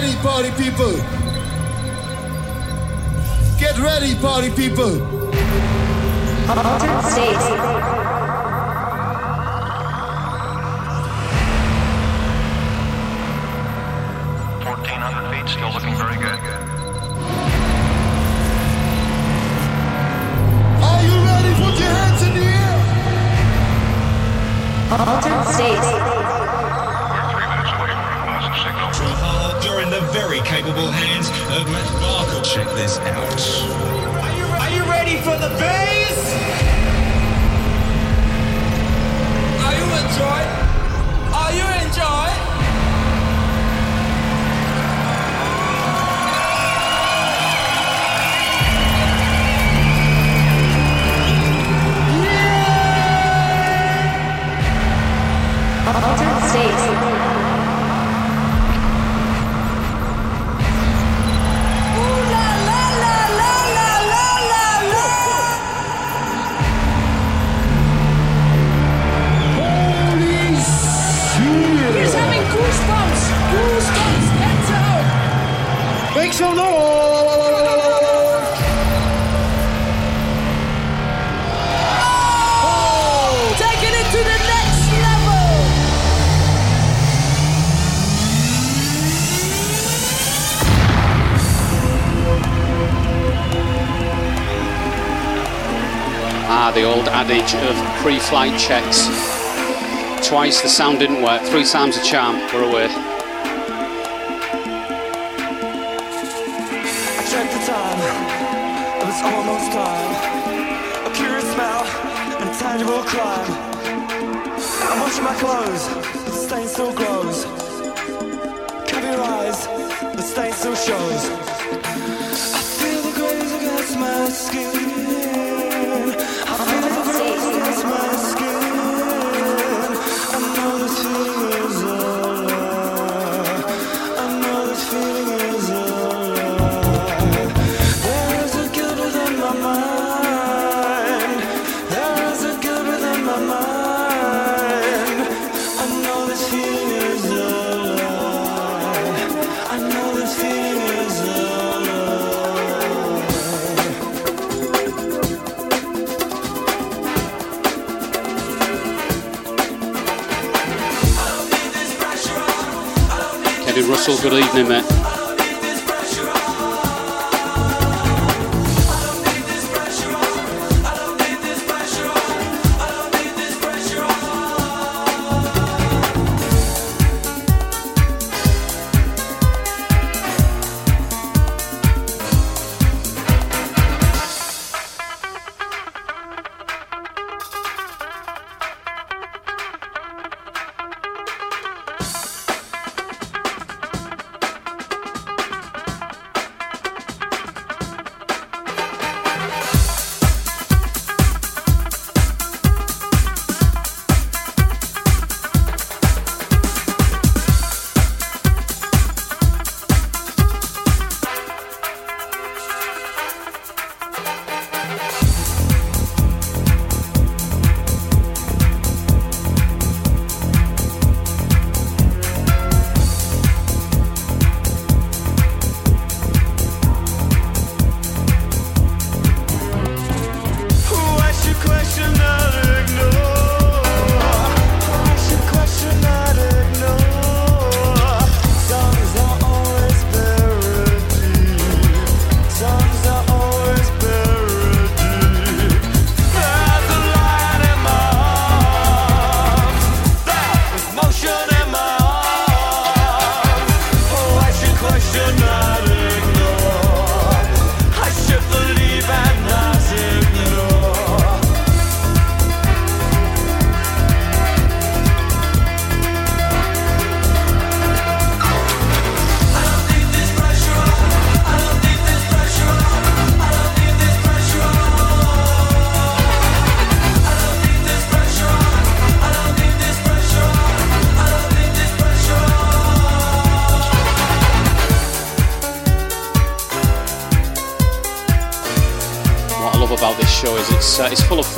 ready, party people. Get ready, party people. Altered state. 1,400 feet, still looking very good. Are you ready? Put your hands in the air. Altered state. In the very capable hands of Matt Barkle. Check this out. Are you, are you ready for the bass? Are you enjoying? Are you enjoying? Altered state. Adage of pre-flight checks. Twice the sound didn't work, three times the charm. We're away. Nimet.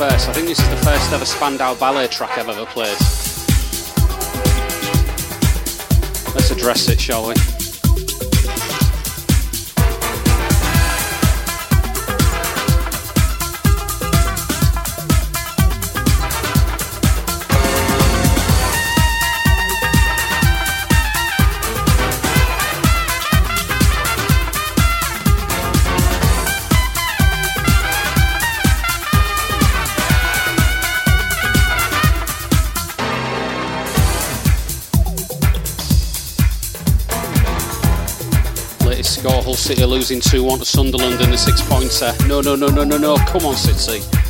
Firsts. I think this is the first ever Spandau Ballet track I've ever played. Let's address it, shall we? City are losing 2 1 to Sunderland in the six pointer. No, no, no, no, no, no. Come on, City.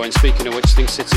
Going. Speaking of which, think City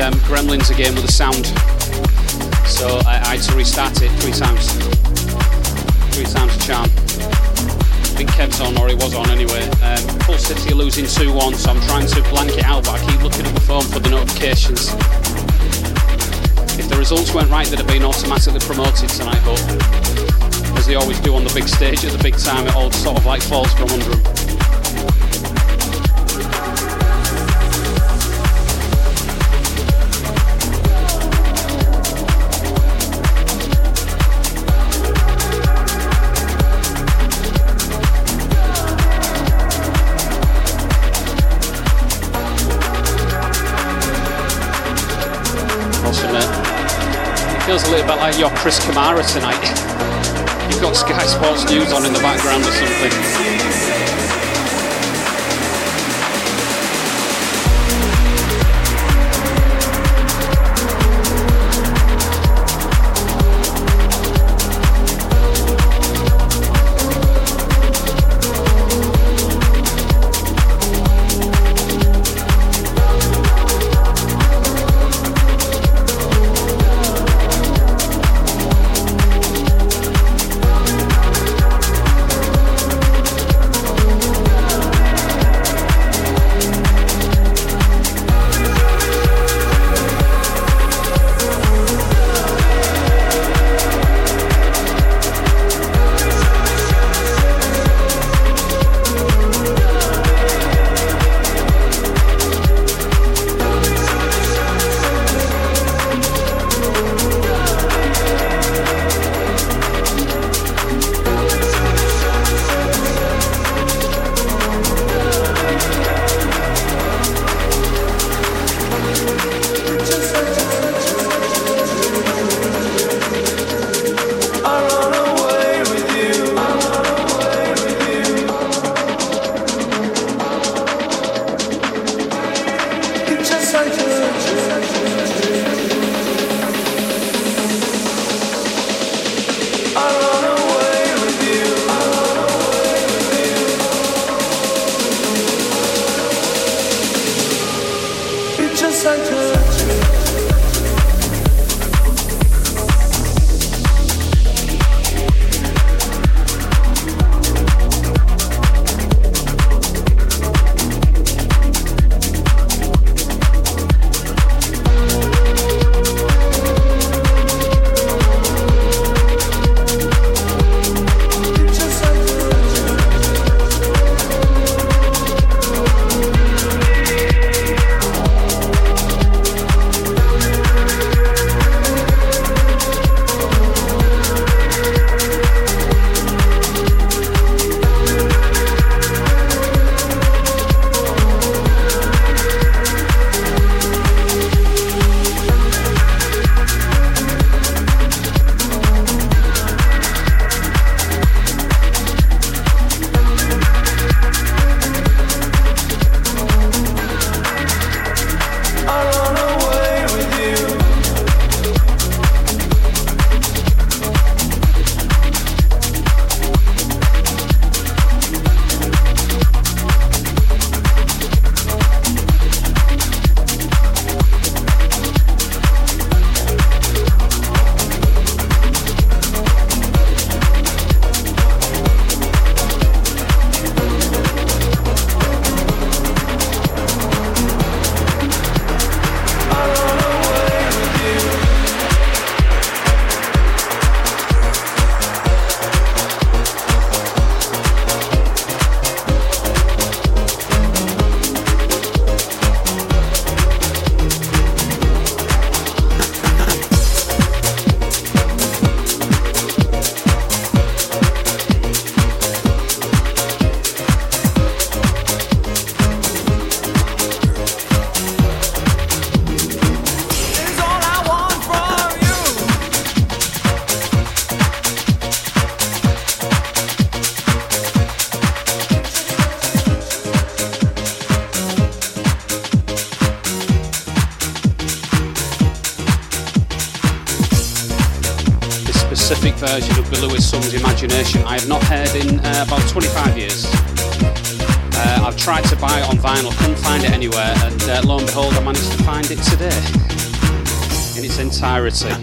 Gremlins again with the sound. So I, I, had to restart it three times. Three times a charm. I think Kev's on, or he was on anyway. Um, Hull City are losing 2 1, so I'm trying to blank it out, but I keep looking at the phone for the notifications. If the results weren't right, they'd have been automatically promoted tonight, but as they always do on the big stage at the big time, it all sort of like falls from under them. little bit like your Chris Kamara tonight. You've got Sky Sports News on in the background or something. it's like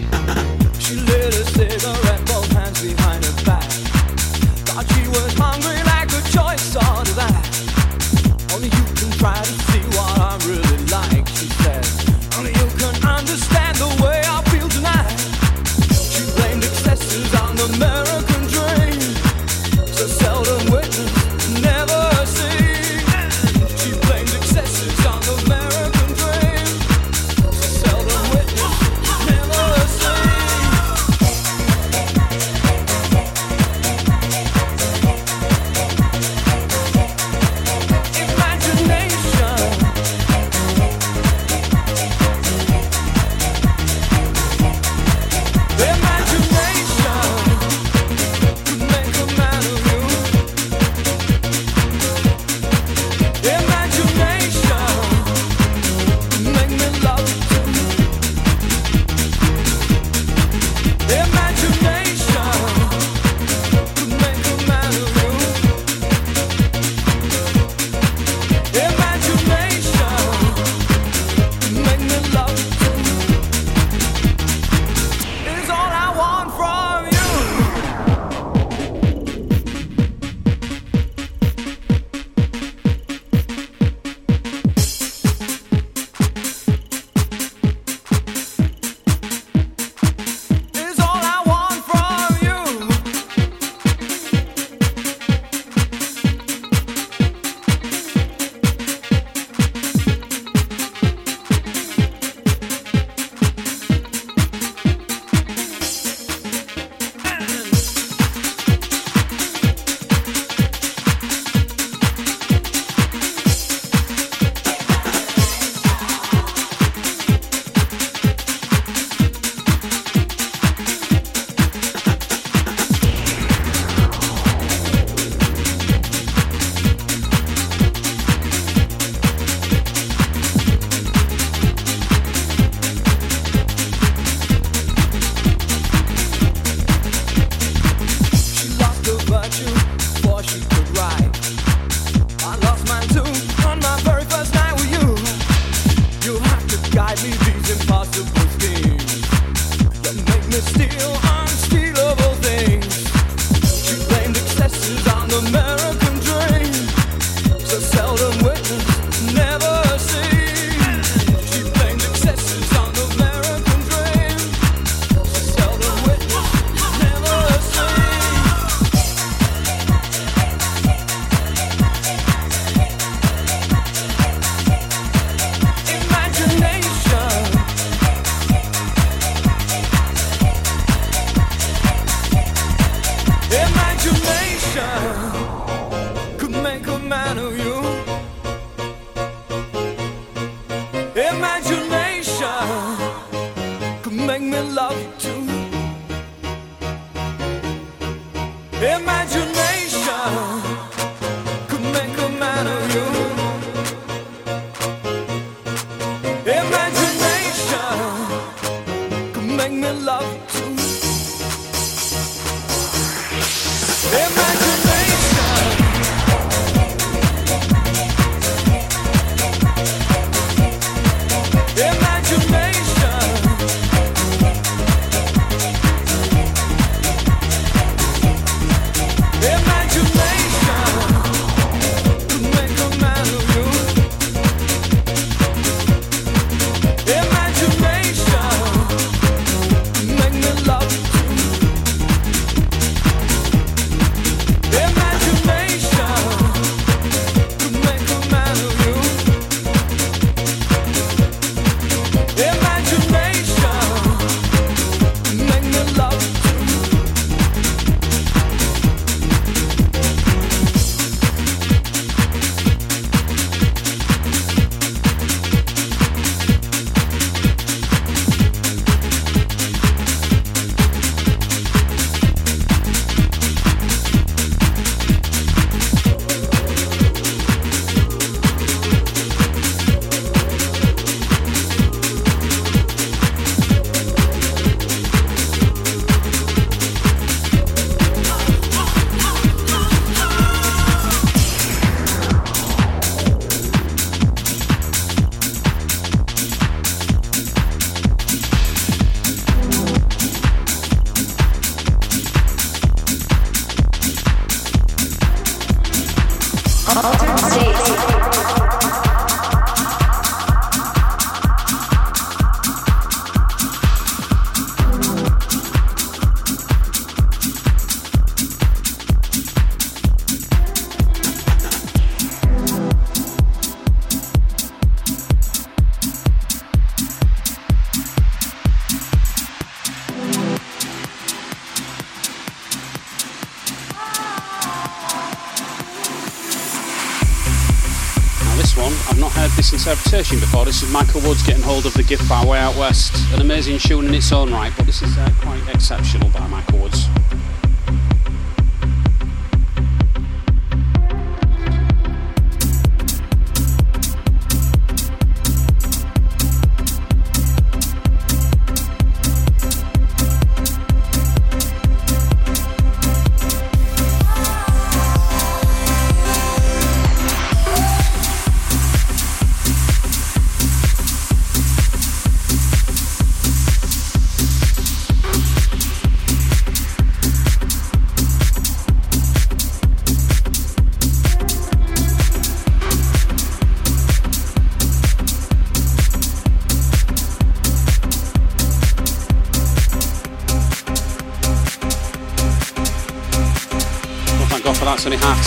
This is Michael Woods getting hold of the gift by Way Out West. An amazing tune in its own right, but this is uh, quite exceptional by Michael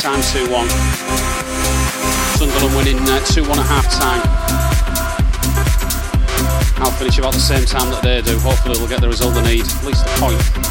time 2 1. Sunderland winning uh, 2 1 at half time. I'll finish about the same time that they do. Hopefully, we'll get the result they need, at least a point.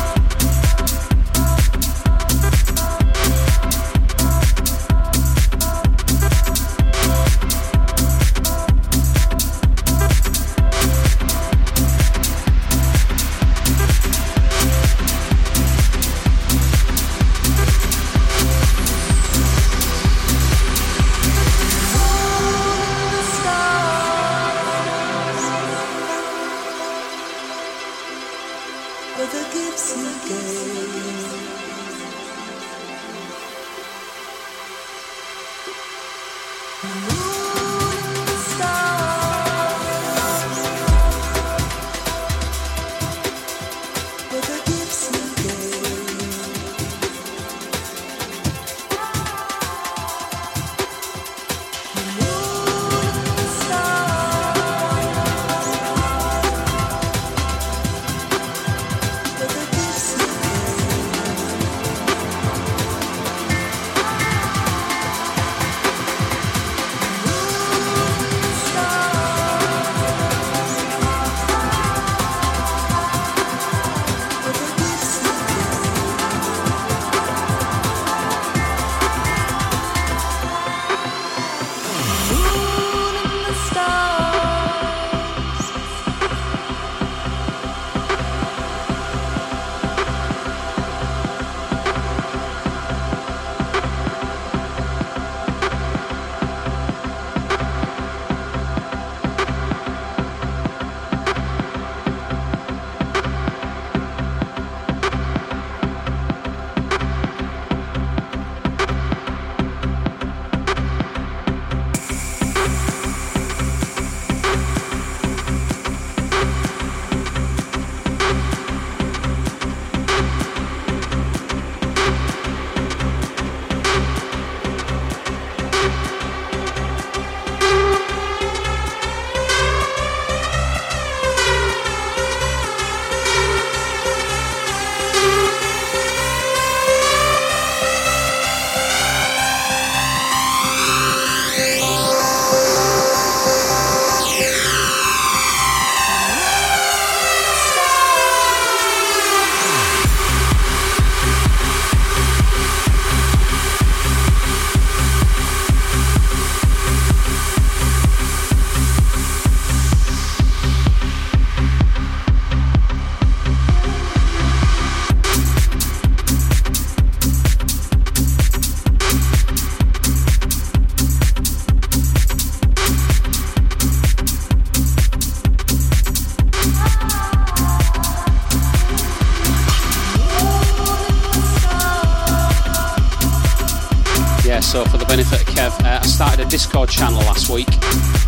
Started a Discord channel last week,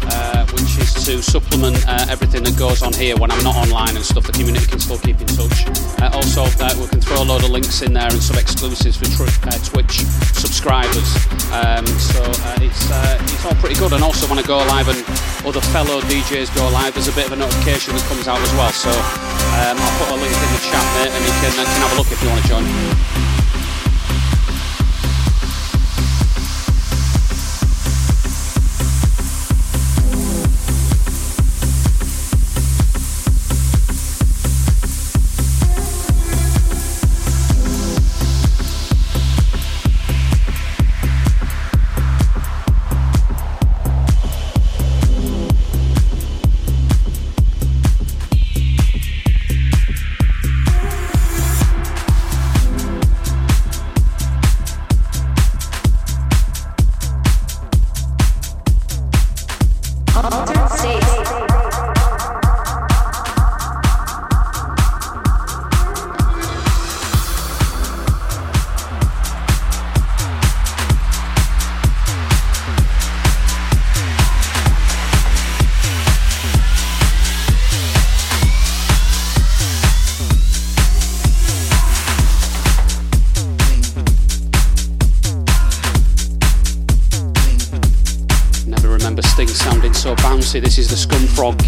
uh, which is to supplement uh, everything that goes on here when I'm not online and stuff. The community can still keep in touch. Uh, also, uh, we can throw a load of links in there and some exclusives for tr- uh, Twitch subscribers. Um, so it's it's all pretty good. And also, when I go live and other fellow DJs go live, there's a bit of a notification that comes out as well. So um, I'll put a link in the chat there, and you can, can have a look if you want to join.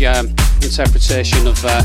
Um, interpretation of uh,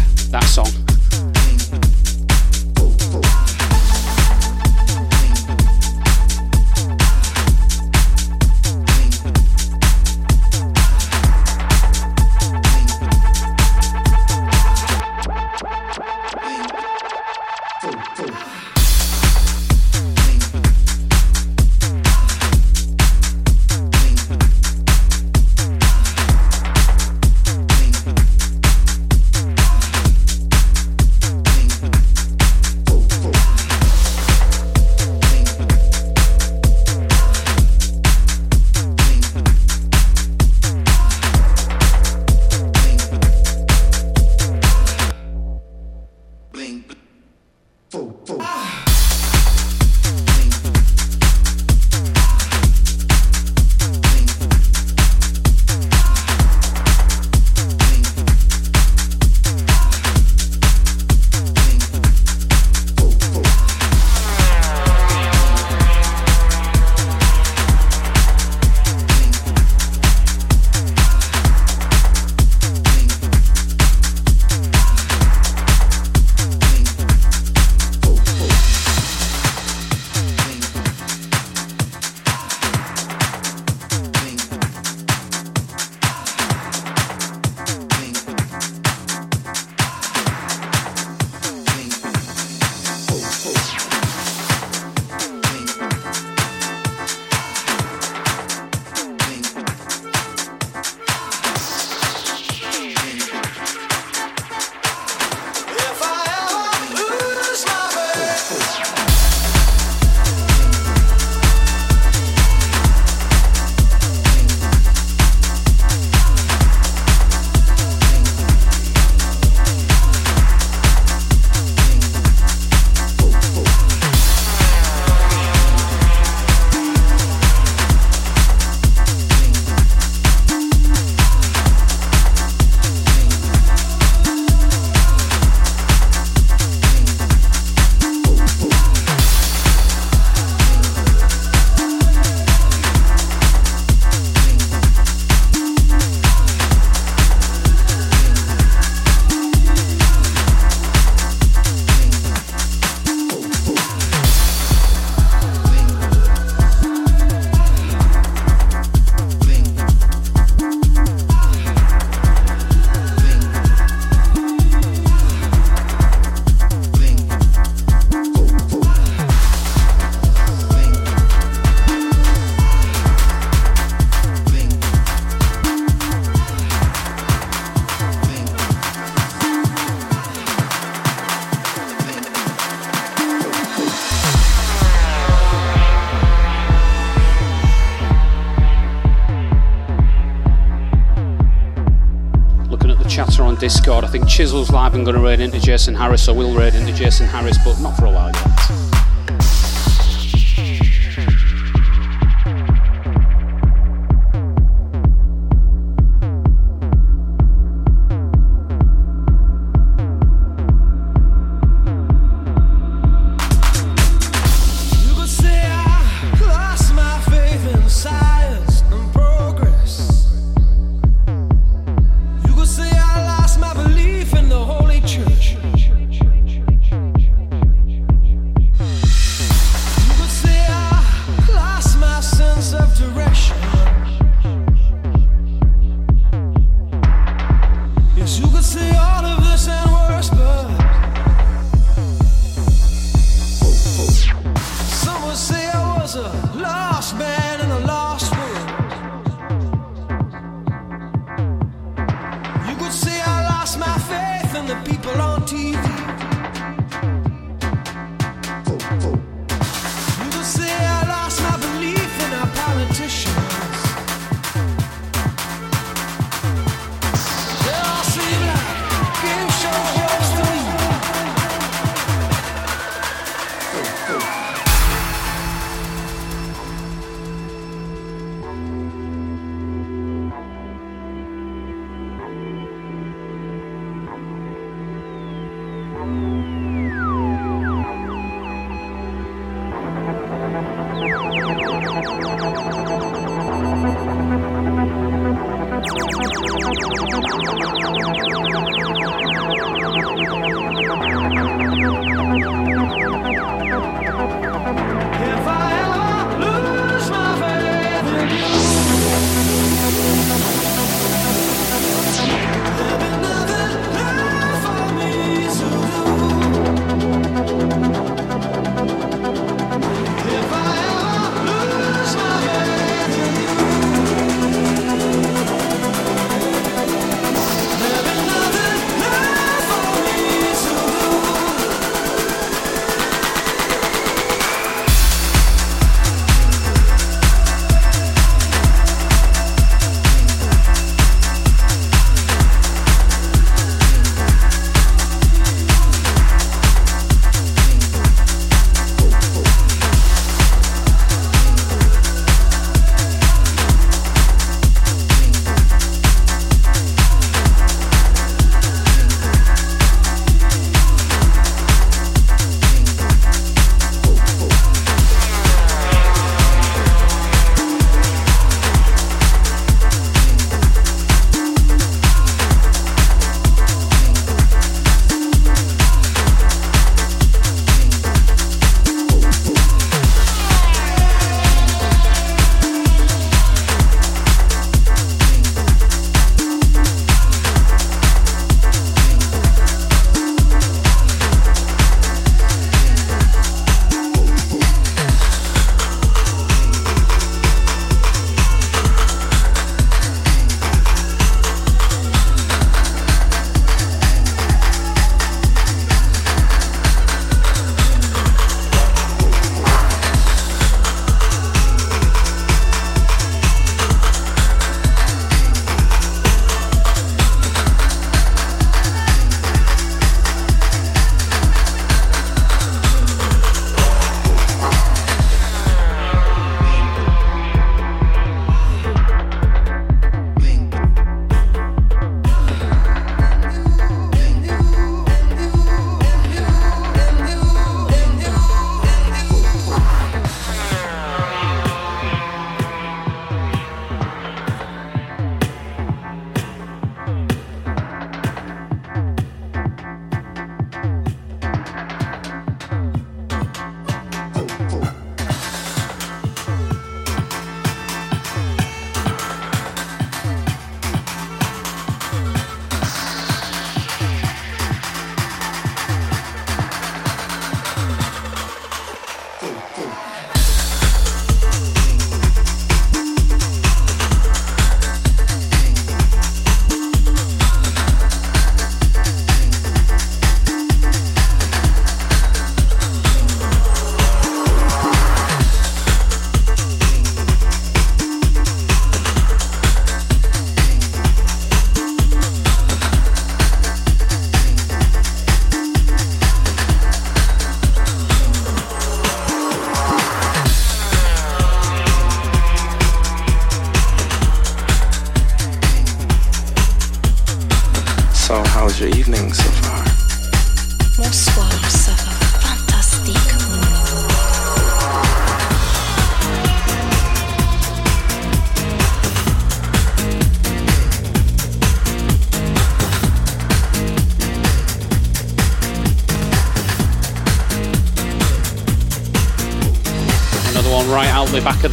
Discord. I think Chisel's live and going to raid into Jason Harris, so we'll raid into Jason Harris, but not for a while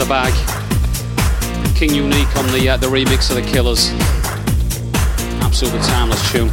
of the bag. King Unique on the uh, the remix of the Killers. Absolutely timeless tune.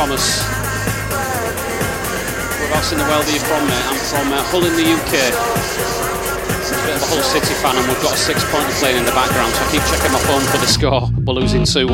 Thomas. Whereabouts in the world are you from, mate? I'm from uh, Hull in the UK. A bit of a Hull City fan, and we've got a six pointer playing in the background, so I keep checking my phone for the score. We're losing 2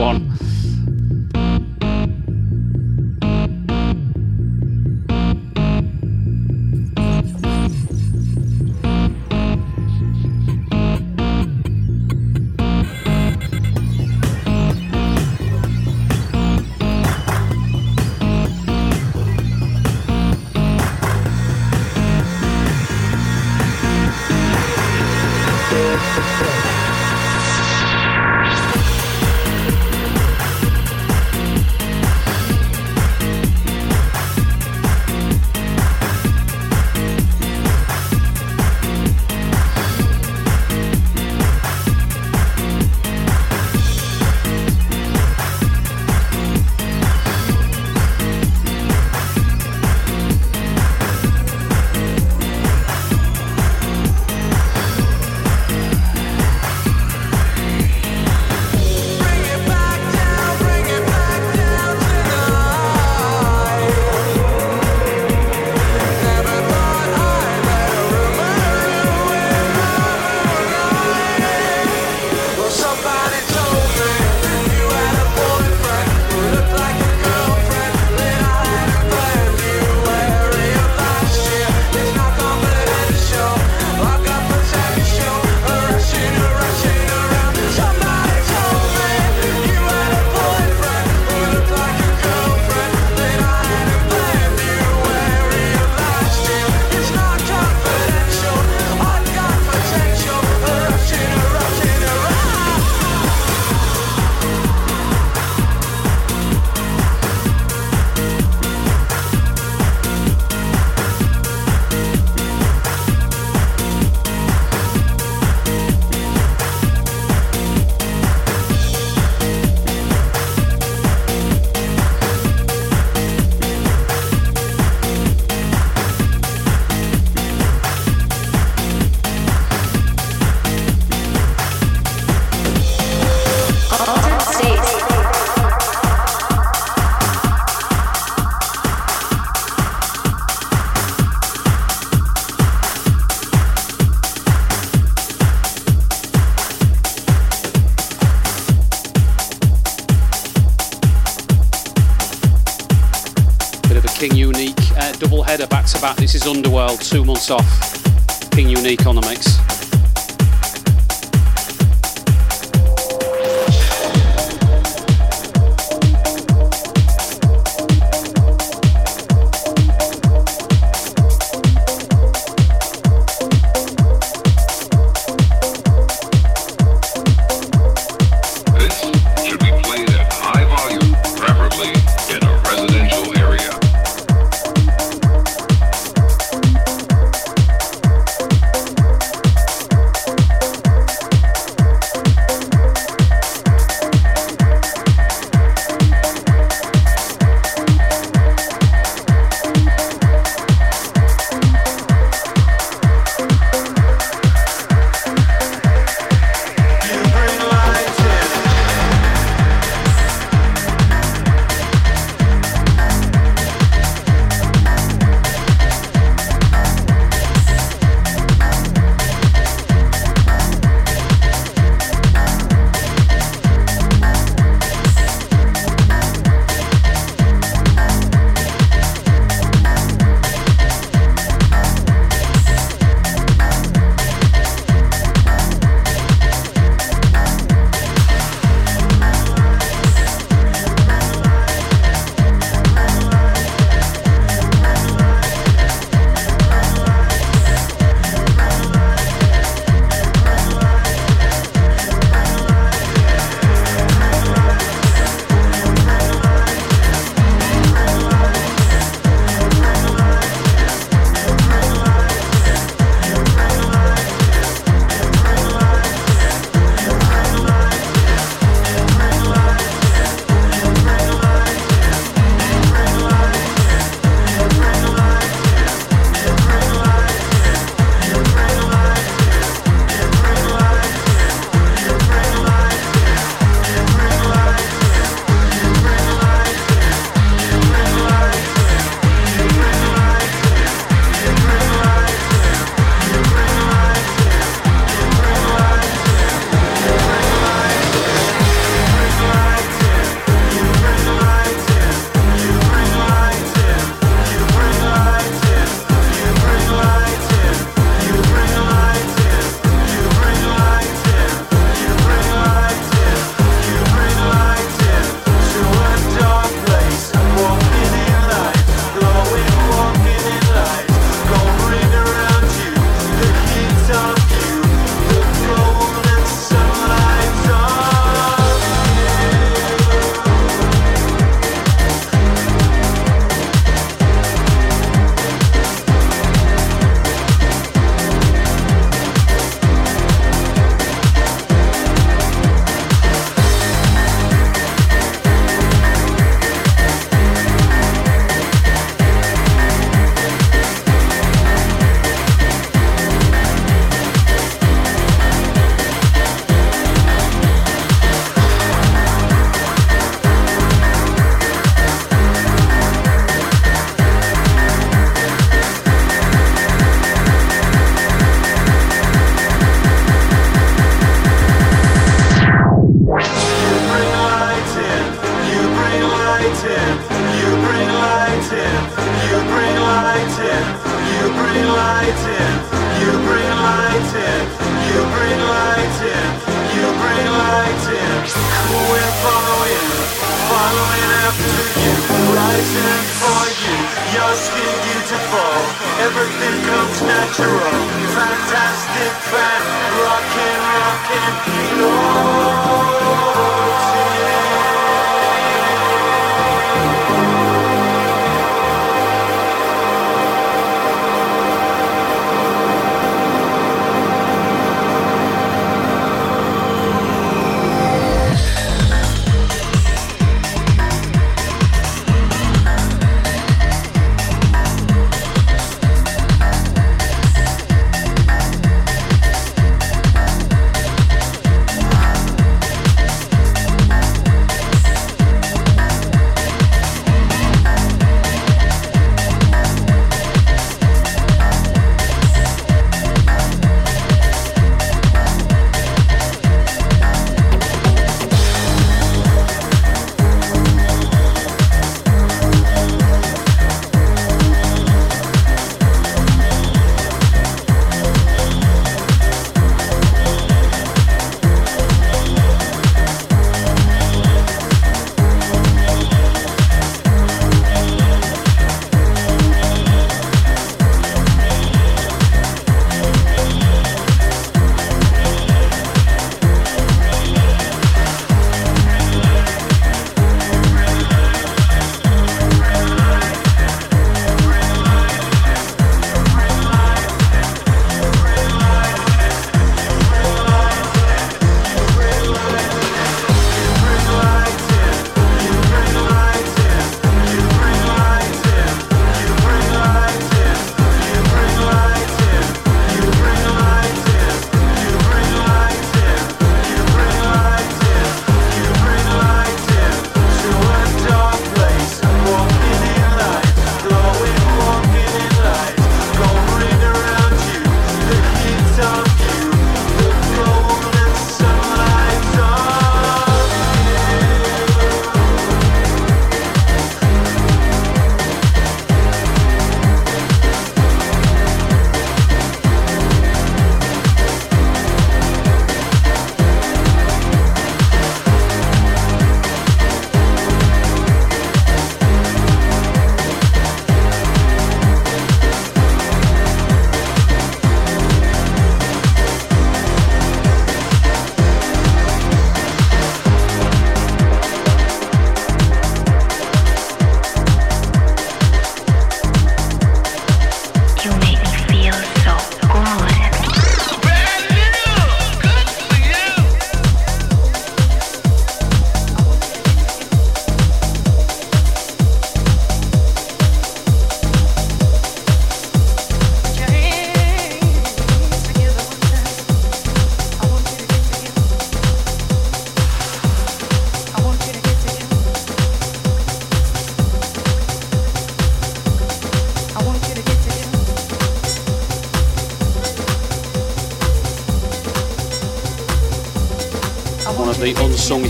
double header back to back. This is Underworld, two months off. King Unique on the mix.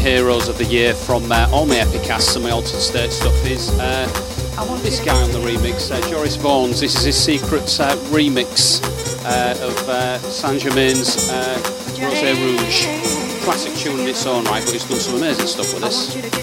Heroes of the year from uh, all my Epicasts and my Altered State stuff is uh, this guy on the remix, uh, Joris Voorn's. This is his secret uh, remix uh, of uh, Saint Germain's uh, Rose Rouge. Classic tune in its own right, but he's done some amazing stuff with this.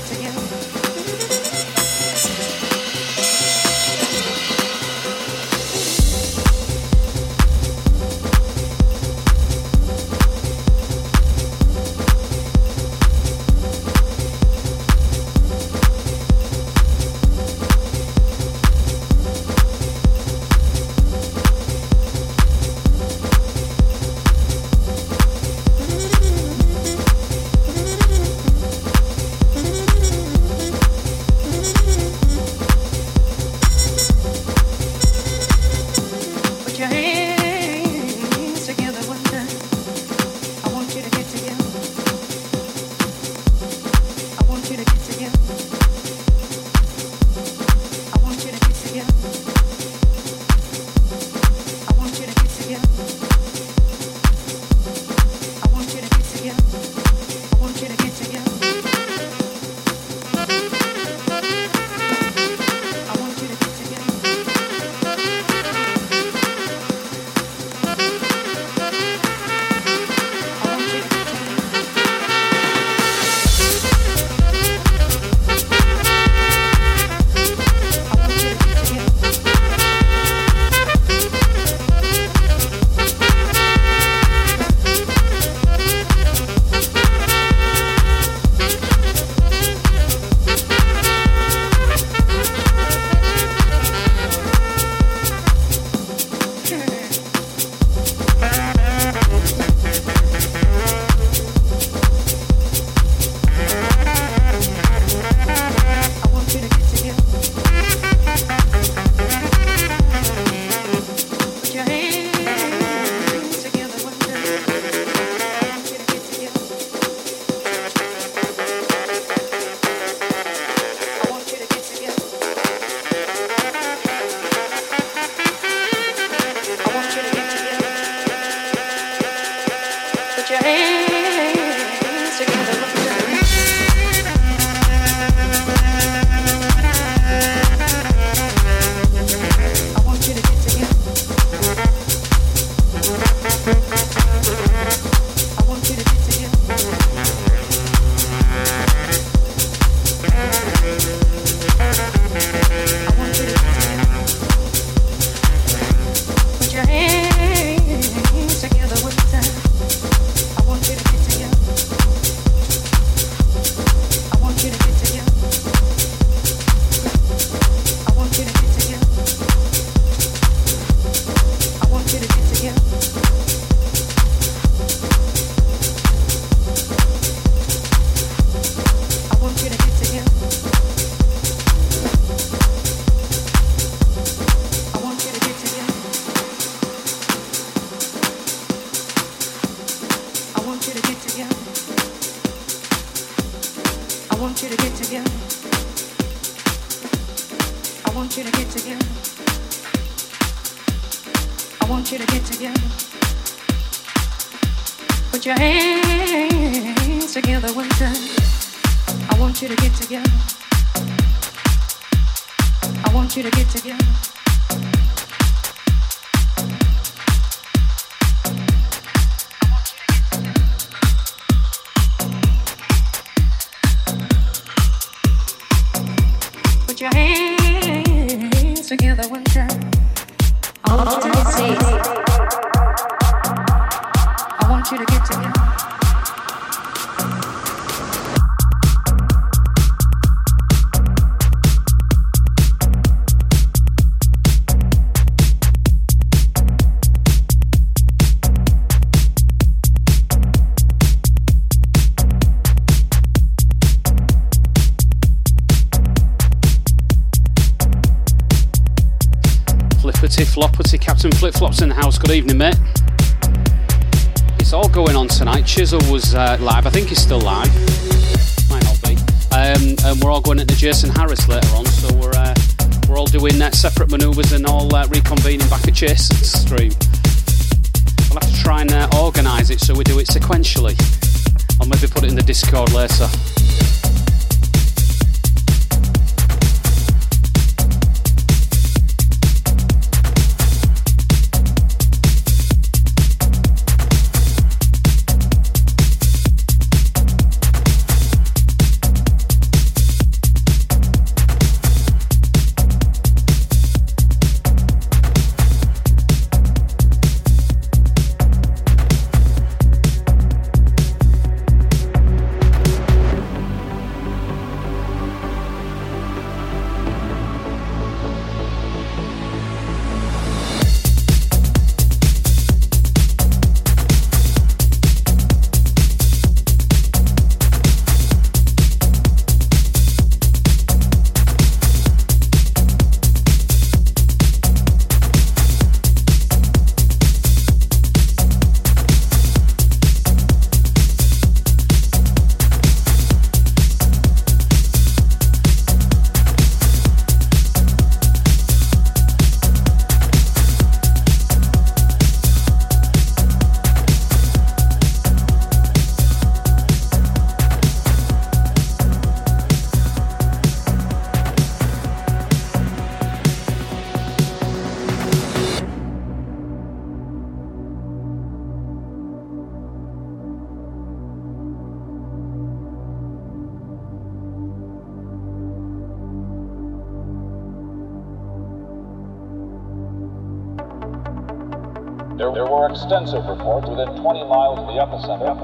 evening, mate. It's all going on tonight. Chisel was uh, live. I think he's still live. Might not be. Um, and we're all going at the Jason Harris later on, so we're uh, we're all doing uh, separate manoeuvres and all uh, reconvening back at Jason's stream. We'll have to try and uh, organise it so we do it sequentially. I'll maybe put it in the Discord later. extensive reports within 20 miles of the epicenter.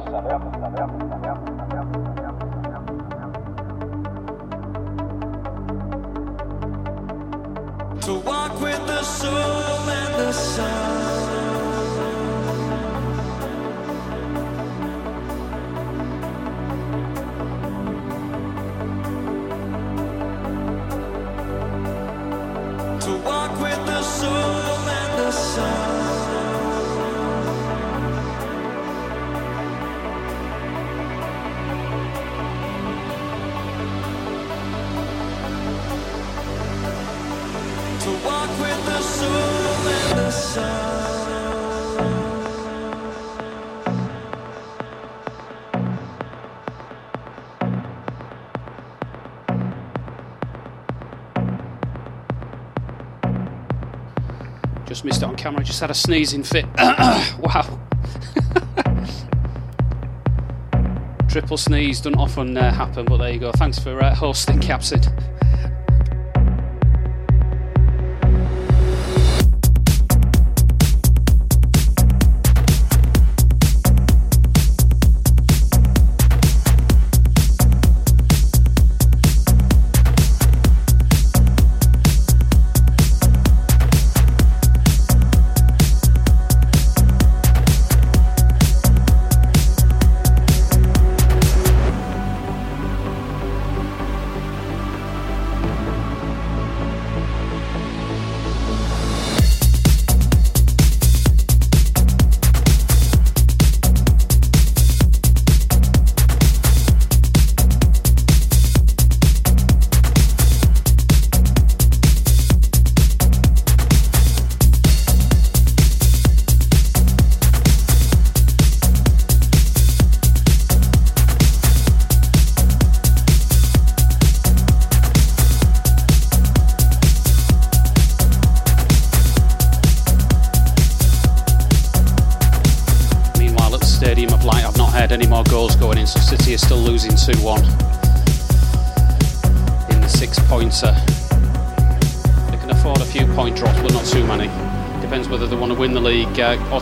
camera. I just had a sneezing fit. wow. Triple sneeze doesn't often uh, happen, but there you go. Thanks for uh, hosting, Capsid.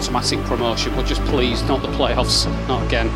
automatic promotion, but just please, not the playoffs, not again.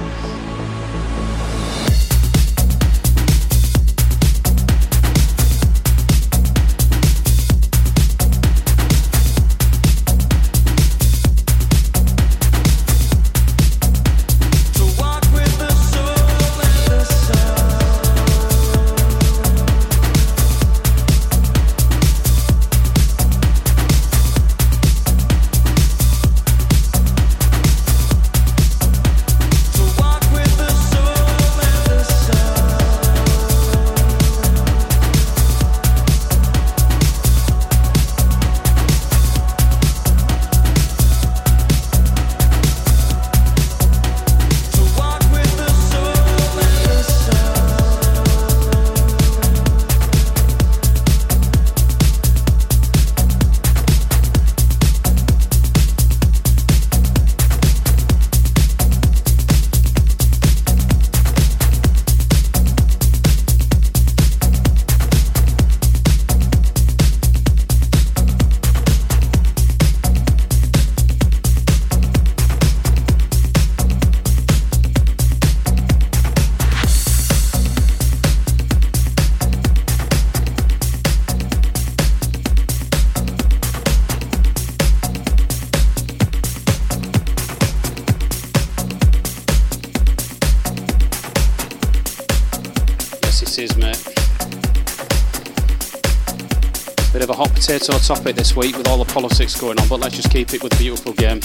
Potato topic this week with all the politics going on, but let's just keep it with beautiful game.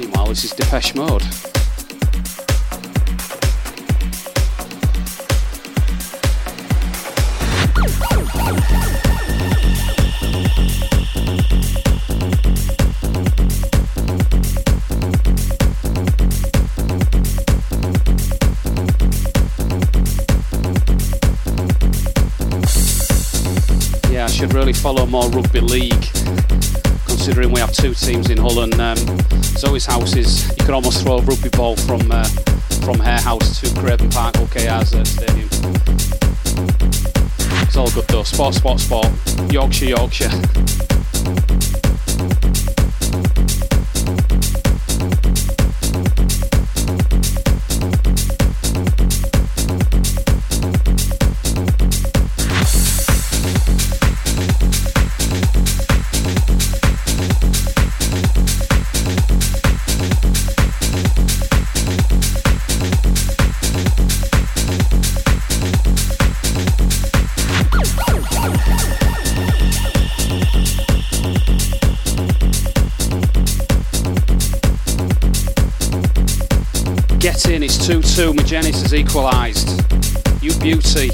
Meanwhile, this is Depeche Mode. Really follow more rugby league, considering we have two teams in Hull and um, Zoe's house is. You can almost throw a rugby ball from uh, from her house to Craven Park Hull KR's uh, stadium. It's all good though. Sport, sport, sport. Yorkshire, Yorkshire. 2 2. Magenis has equalised. You beauty.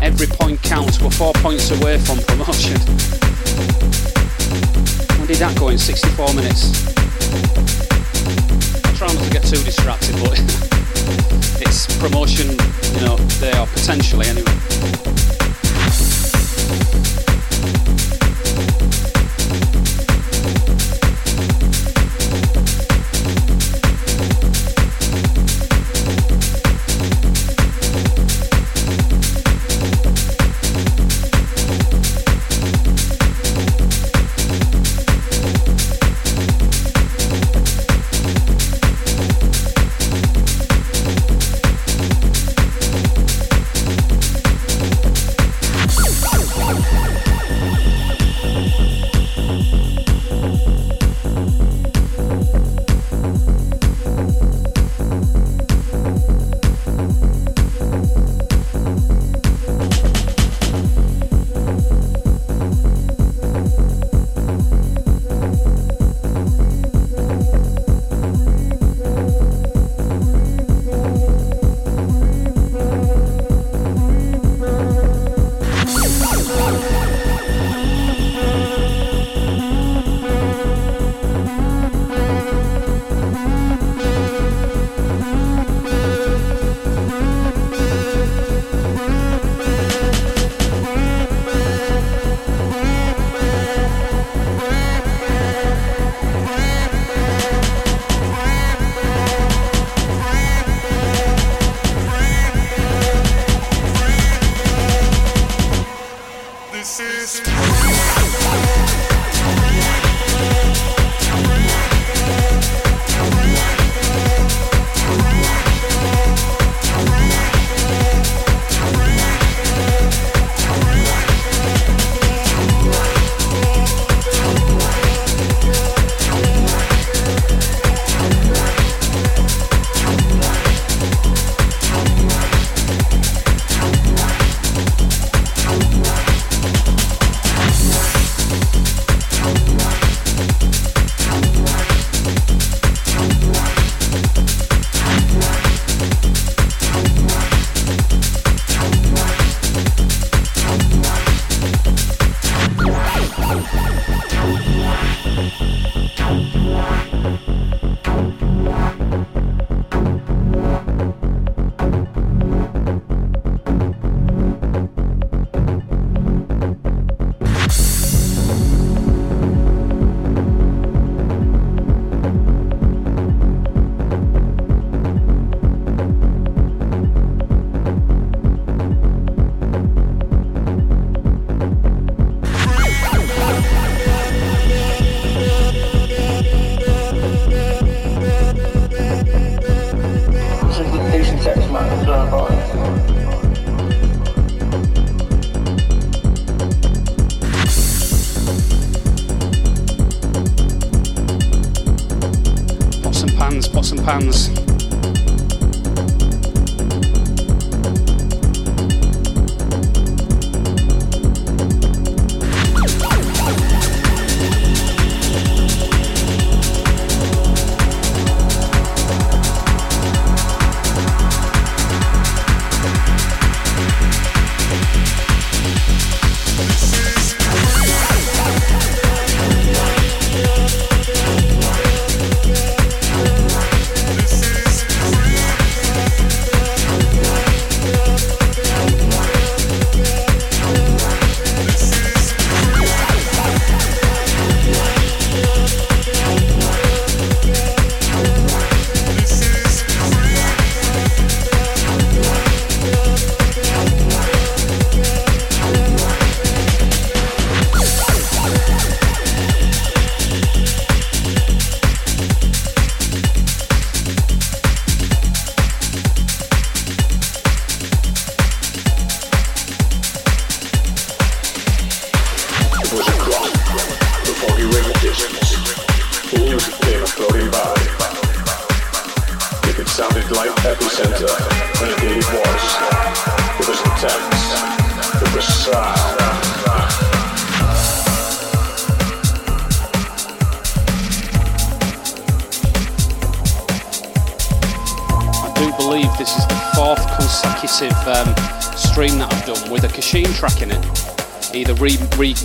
Every point counts. We're four points away from promotion. When did that go in? 64 minutes. I try not to get too distracted, but it's promotion, you know, they are potentially anyway.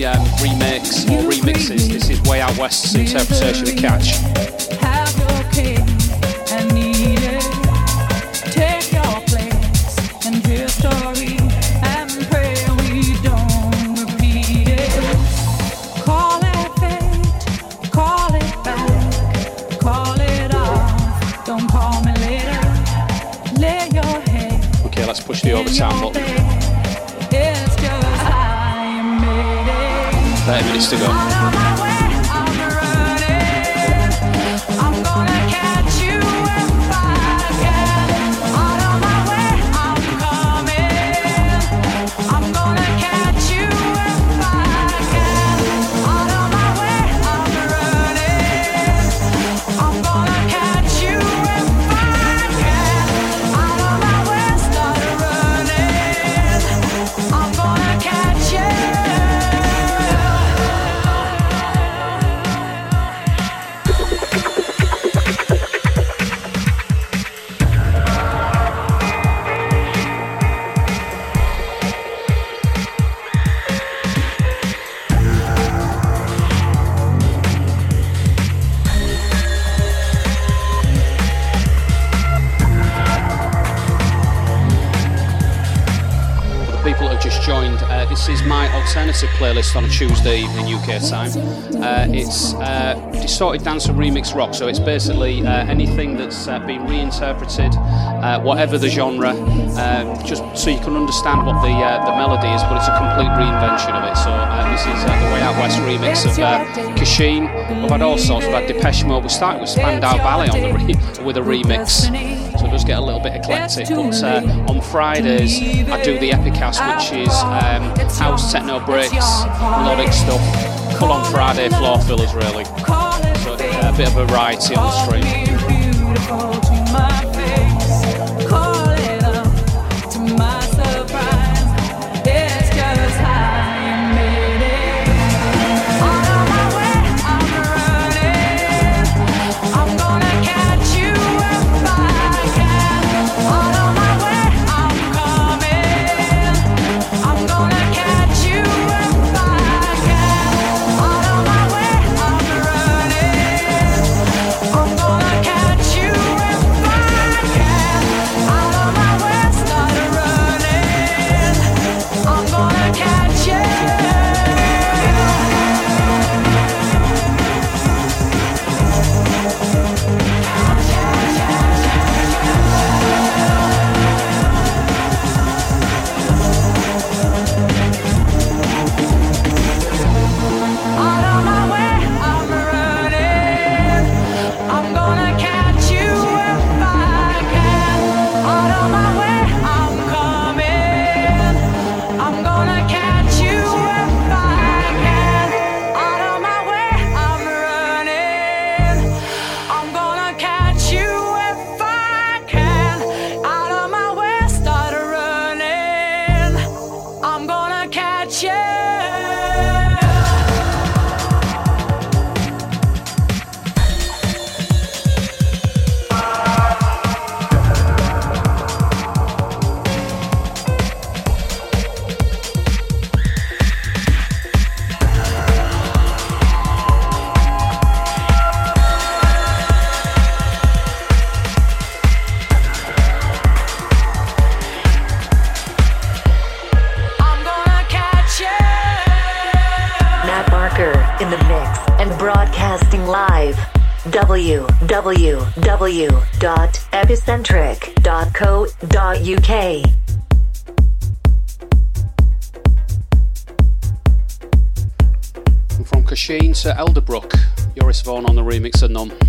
um, remix or remixes. This is Way Out West's interpretation playlist on a Tuesday evening UK time. Uh, it's uh, distorted dance and remix rock, so it's basically uh, anything that's uh, been reinterpreted, uh, whatever the genre, um, just so you can understand what the uh, the melody is. But it's a complete reinvention of it. So this is the Way Out West remix of uh, We've had all sorts. We've had Depeche Mode. We started with Spandau Ballet on the re- with a remix does get a little bit eclectic. But uh, on Fridays, I do the Epicast, which is um, house, techno breaks, melodic stuff. Full on Friday floor fillers, really. So uh, a bit of variety on the stream. Vaughan on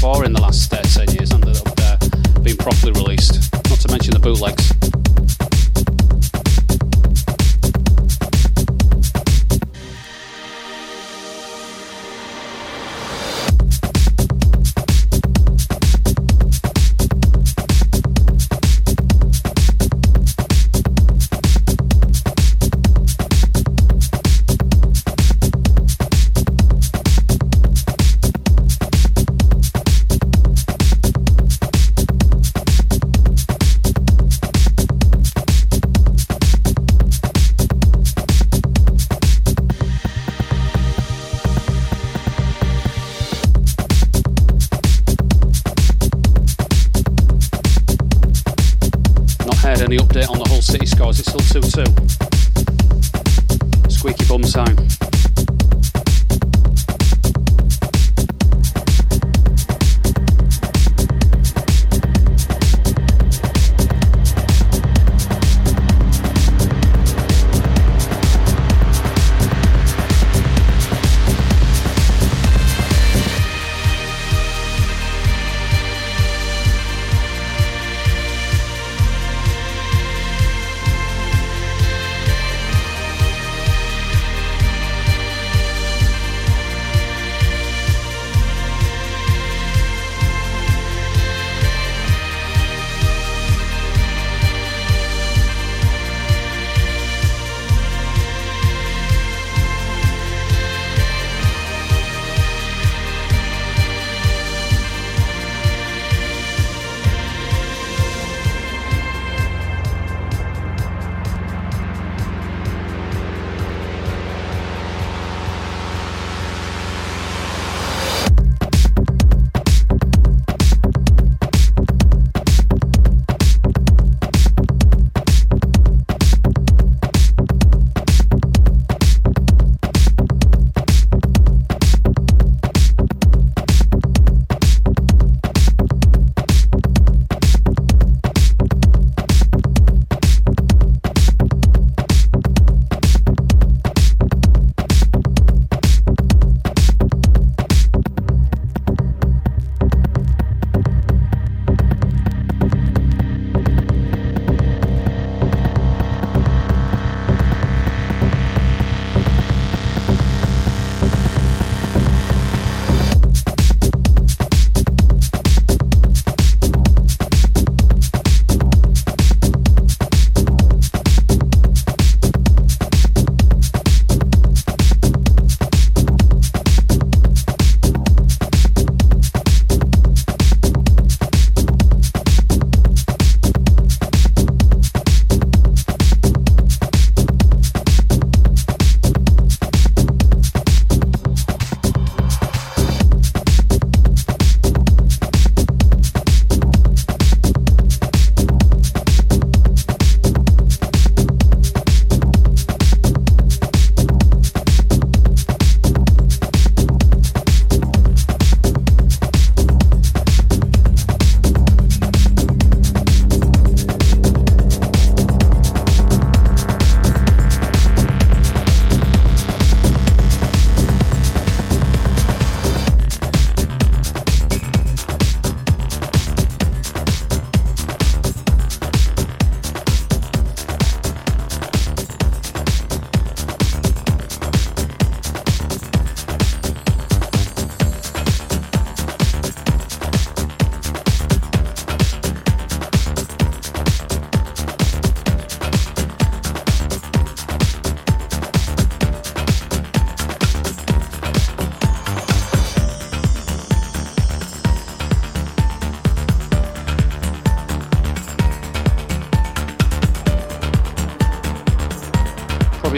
four in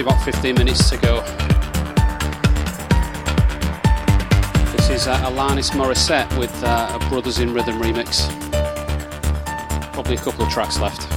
about 15 minutes to go. This is uh, Alanis Morissette with uh, a Brothers in Rhythm remix. Probably a couple of tracks left.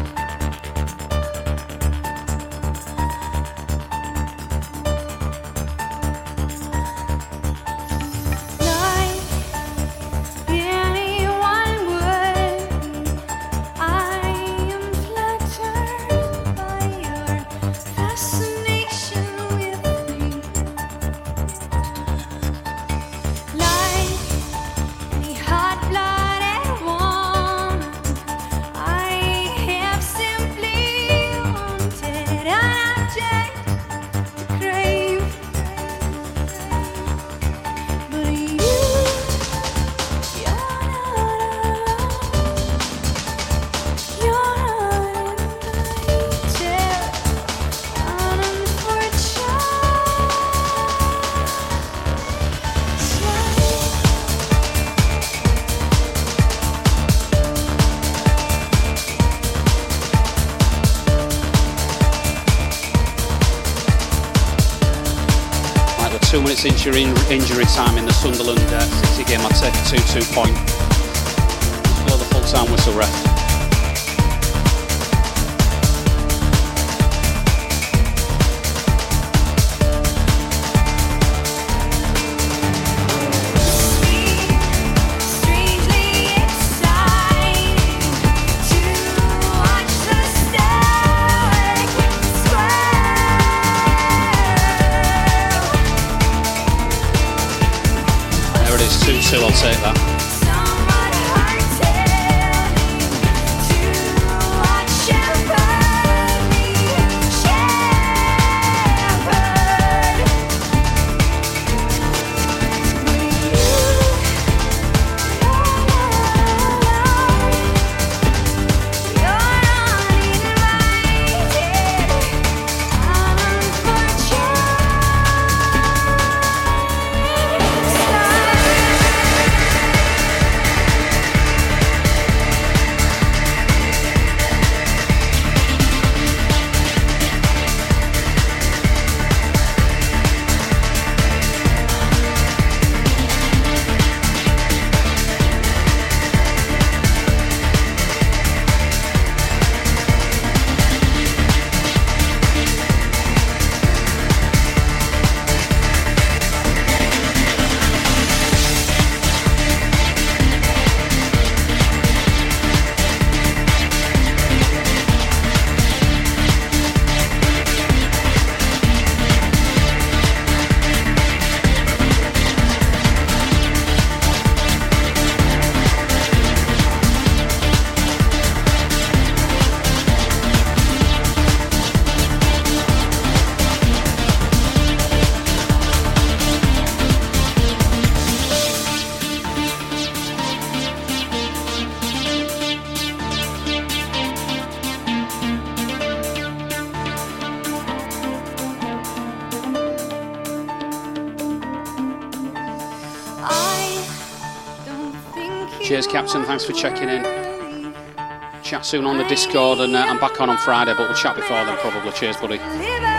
Injury time in the Sunderland Cheers, Captain. Thanks for checking in. Chat soon on the Discord, and uh, I'm back on on Friday, but we'll chat before then probably. Cheers, buddy.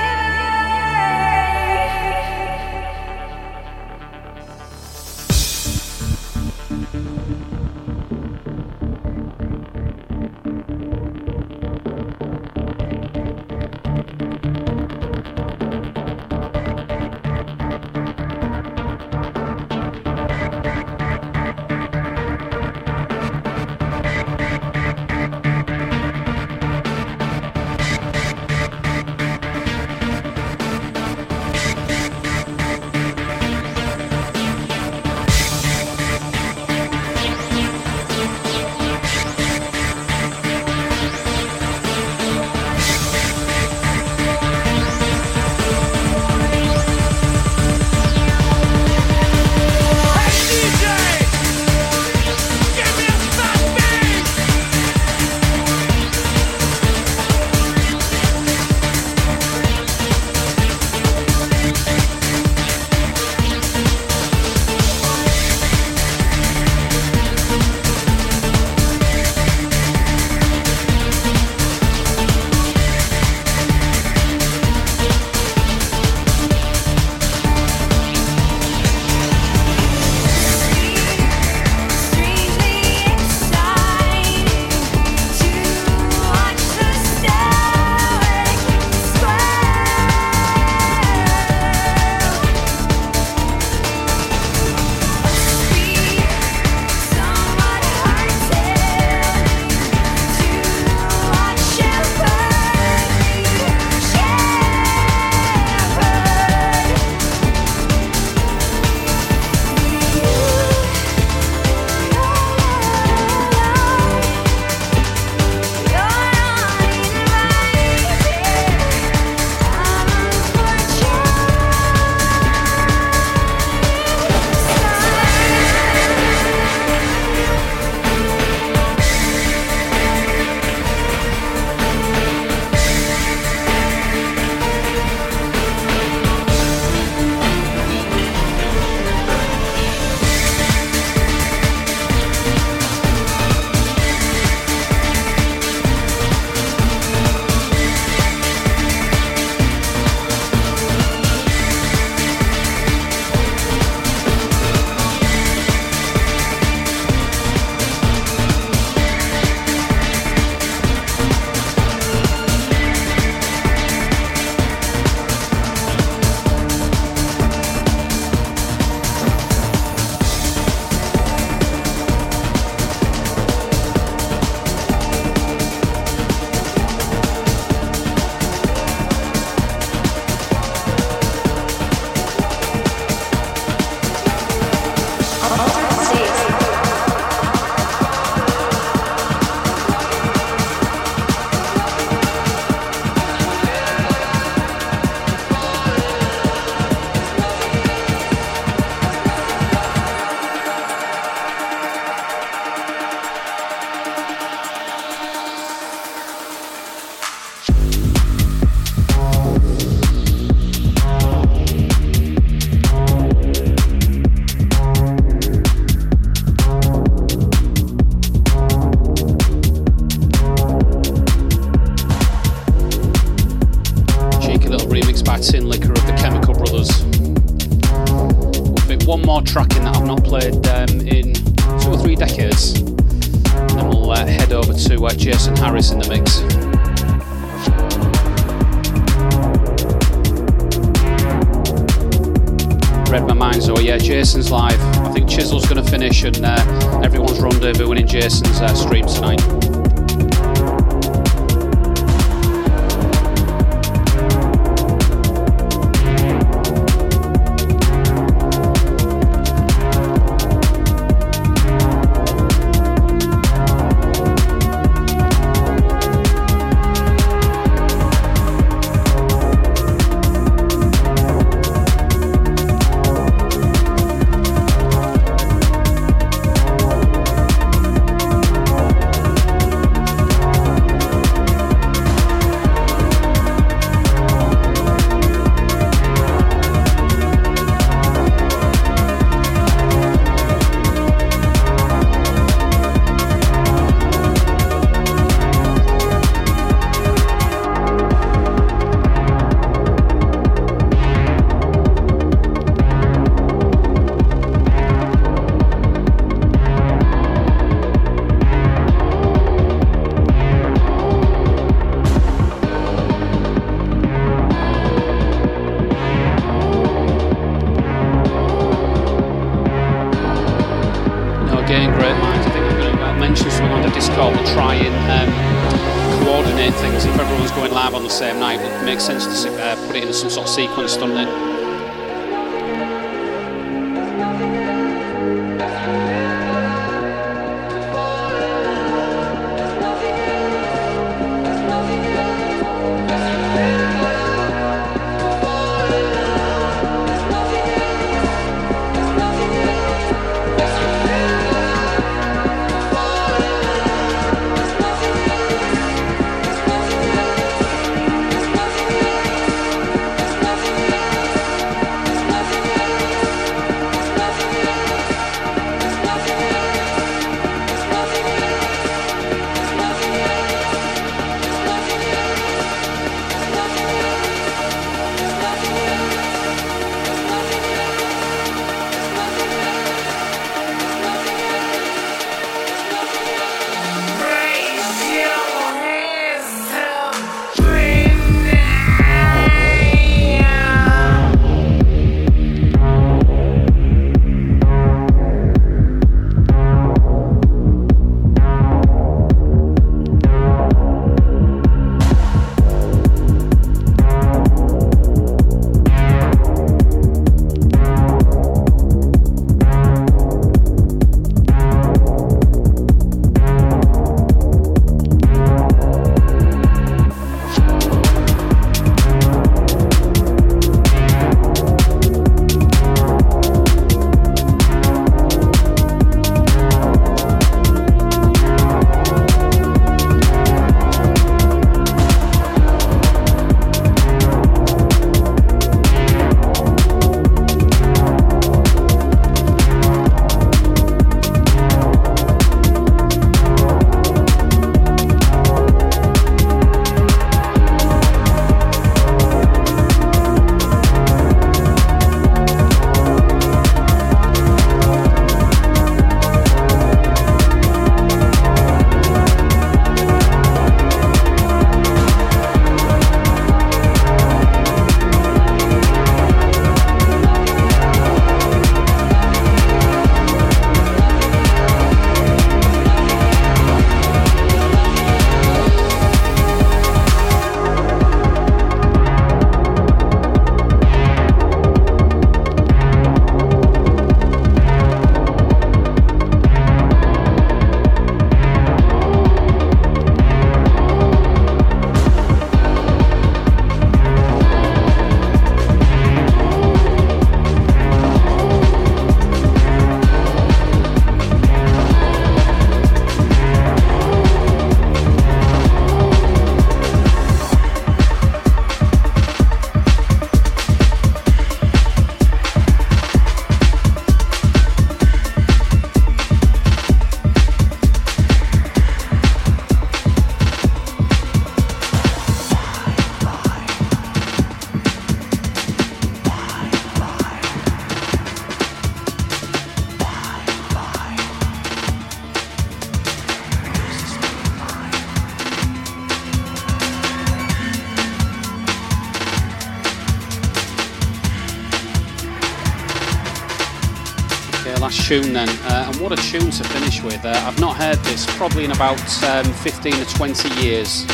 Tune then, uh, and what a tune to finish with. Uh, I've not heard this probably in about um, 15 or 20 years.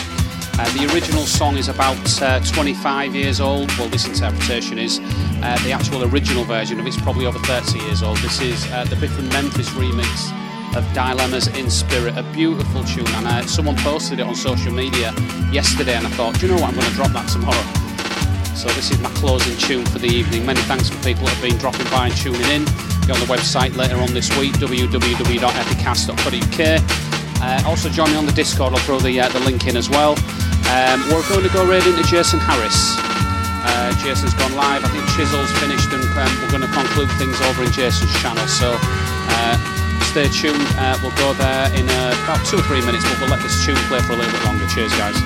Uh, the original song is about uh, 25 years old. Well, this interpretation is. Uh, the actual original version of it's probably over 30 years old. This is uh, the Biff and Memphis remix of Dilemma's in Spirit, a beautiful tune. And someone posted it on social media yesterday, and I thought, do you know what? I'm going to drop that tomorrow. So this is my closing tune for the evening. Many thanks for people that have been dropping by and tuning in. On the website later on this week, www.epicast.co.uk. Uh, also join me on the Discord. I'll throw the uh, the link in as well. Um, we're going to go right into Jason Harris. Uh, Jason's gone live. I think Chisel's finished, and um, we're going to conclude things over in Jason's channel. So uh, stay tuned. Uh, we'll go there in uh, about two or three minutes, but we'll let this tune play for a little bit longer. Cheers, guys.